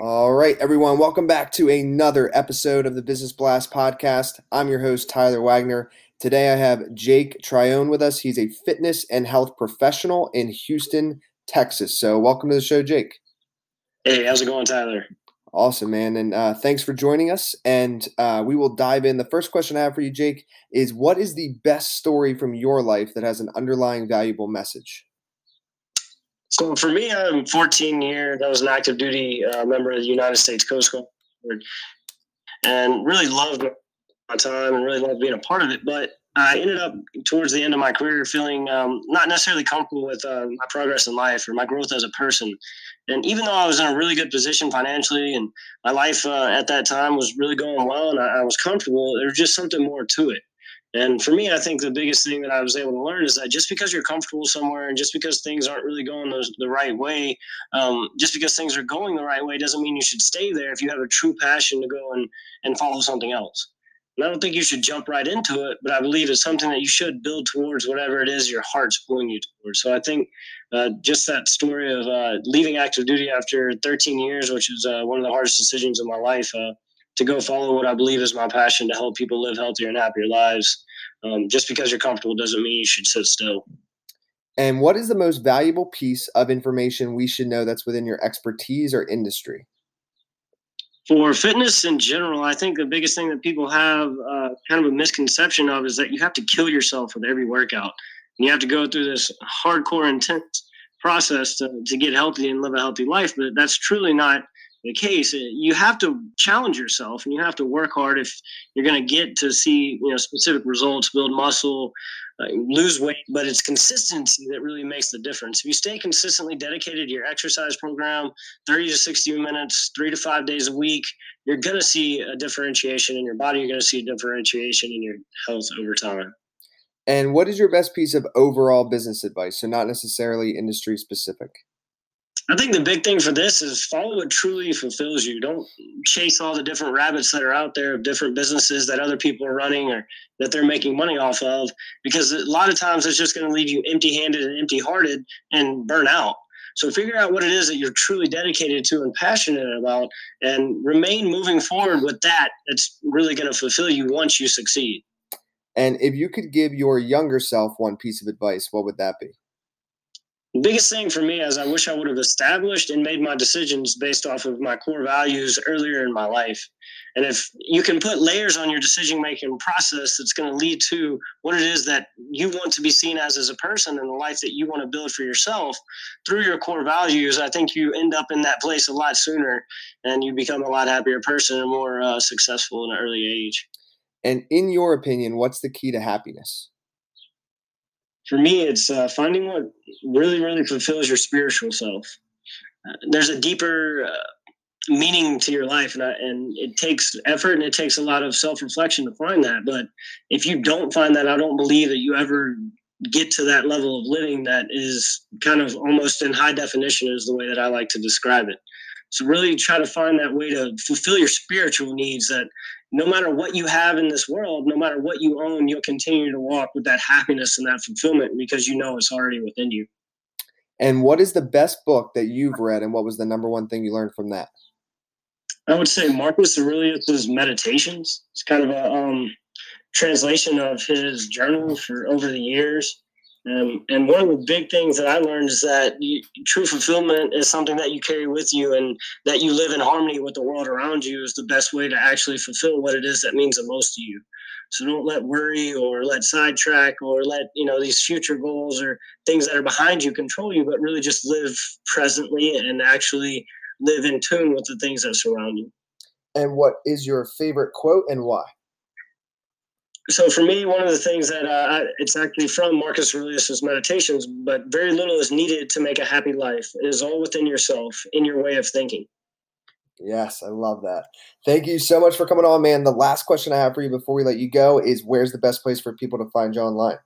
All right, everyone, welcome back to another episode of the Business Blast podcast. I'm your host, Tyler Wagner. Today I have Jake Trione with us. He's a fitness and health professional in Houston, Texas. So, welcome to the show, Jake. Hey, how's it going, Tyler? Awesome, man. And uh, thanks for joining us. And uh, we will dive in. The first question I have for you, Jake, is what is the best story from your life that has an underlying valuable message? So for me, I'm 14 years. I was an active duty uh, member of the United States Coast Guard, and really loved my time and really loved being a part of it. But I ended up towards the end of my career feeling um, not necessarily comfortable with uh, my progress in life or my growth as a person. And even though I was in a really good position financially and my life uh, at that time was really going well and I, I was comfortable, there was just something more to it. And for me, I think the biggest thing that I was able to learn is that just because you're comfortable somewhere and just because things aren't really going the, the right way, um, just because things are going the right way doesn't mean you should stay there if you have a true passion to go and, and follow something else. And I don't think you should jump right into it, but I believe it's something that you should build towards whatever it is your heart's pulling you towards. So I think uh, just that story of uh, leaving active duty after 13 years, which is uh, one of the hardest decisions of my life, uh, to go follow what I believe is my passion to help people live healthier and happier lives. Um, just because you're comfortable doesn't mean you should sit still. And what is the most valuable piece of information we should know that's within your expertise or industry? For fitness in general, I think the biggest thing that people have uh, kind of a misconception of is that you have to kill yourself with every workout. And you have to go through this hardcore, intense process to, to get healthy and live a healthy life. But that's truly not the case. Uh, you have to challenge yourself and you have to work hard if you're going to get to see you know specific results, build muscle, uh, lose weight. But it's consistency that really makes the difference. If you stay consistently dedicated to your exercise program, 30 to 60 minutes, three to five days a week, you're going to see a differentiation in your body. You're going to see a differentiation in your health over time. And what is your best piece of overall business advice? So, not necessarily industry specific. I think the big thing for this is follow what truly fulfills you. Don't chase all the different rabbits that are out there of different businesses that other people are running or that they're making money off of, because a lot of times it's just going to leave you empty handed and empty hearted and burn out. So figure out what it is that you're truly dedicated to and passionate about and remain moving forward with that. It's really going to fulfill you once you succeed. And if you could give your younger self one piece of advice, what would that be? Biggest thing for me is I wish I would have established and made my decisions based off of my core values earlier in my life. And if you can put layers on your decision making process that's going to lead to what it is that you want to be seen as as a person and the life that you want to build for yourself through your core values, I think you end up in that place a lot sooner and you become a lot happier person and more uh, successful in an early age. And in your opinion, what's the key to happiness? For me, it's uh, finding what really, really fulfills your spiritual self. Uh, there's a deeper uh, meaning to your life, and, I, and it takes effort and it takes a lot of self reflection to find that. But if you don't find that, I don't believe that you ever get to that level of living that is kind of almost in high definition, is the way that I like to describe it. So really try to find that way to fulfill your spiritual needs that no matter what you have in this world, no matter what you own, you'll continue to walk with that happiness and that fulfillment because you know it's already within you. And what is the best book that you've read, and what was the number one thing you learned from that? I would say Marcus Aurelius's Meditations. It's kind of a um, translation of his journal for over the years. Um, and one of the big things that I learned is that you, true fulfillment is something that you carry with you, and that you live in harmony with the world around you is the best way to actually fulfill what it is that means the most to you. So don't let worry or let sidetrack or let you know these future goals or things that are behind you control you, but really just live presently and actually live in tune with the things that surround you. And what is your favorite quote and why? So for me, one of the things that uh, it's actually from Marcus Aurelius's Meditations, but very little is needed to make a happy life. It is all within yourself, in your way of thinking. Yes, I love that. Thank you so much for coming on, man. The last question I have for you before we let you go is where's the best place for people to find you online?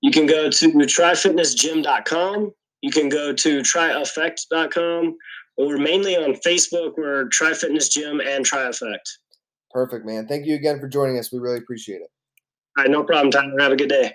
You can go to trifitnessgym.com. You can go to trieffect.com or mainly on Facebook. We're Tri Fitness Gym and Tri Effect. Perfect, man. Thank you again for joining us. We really appreciate it. All right, no problem, Tyler. Have a good day.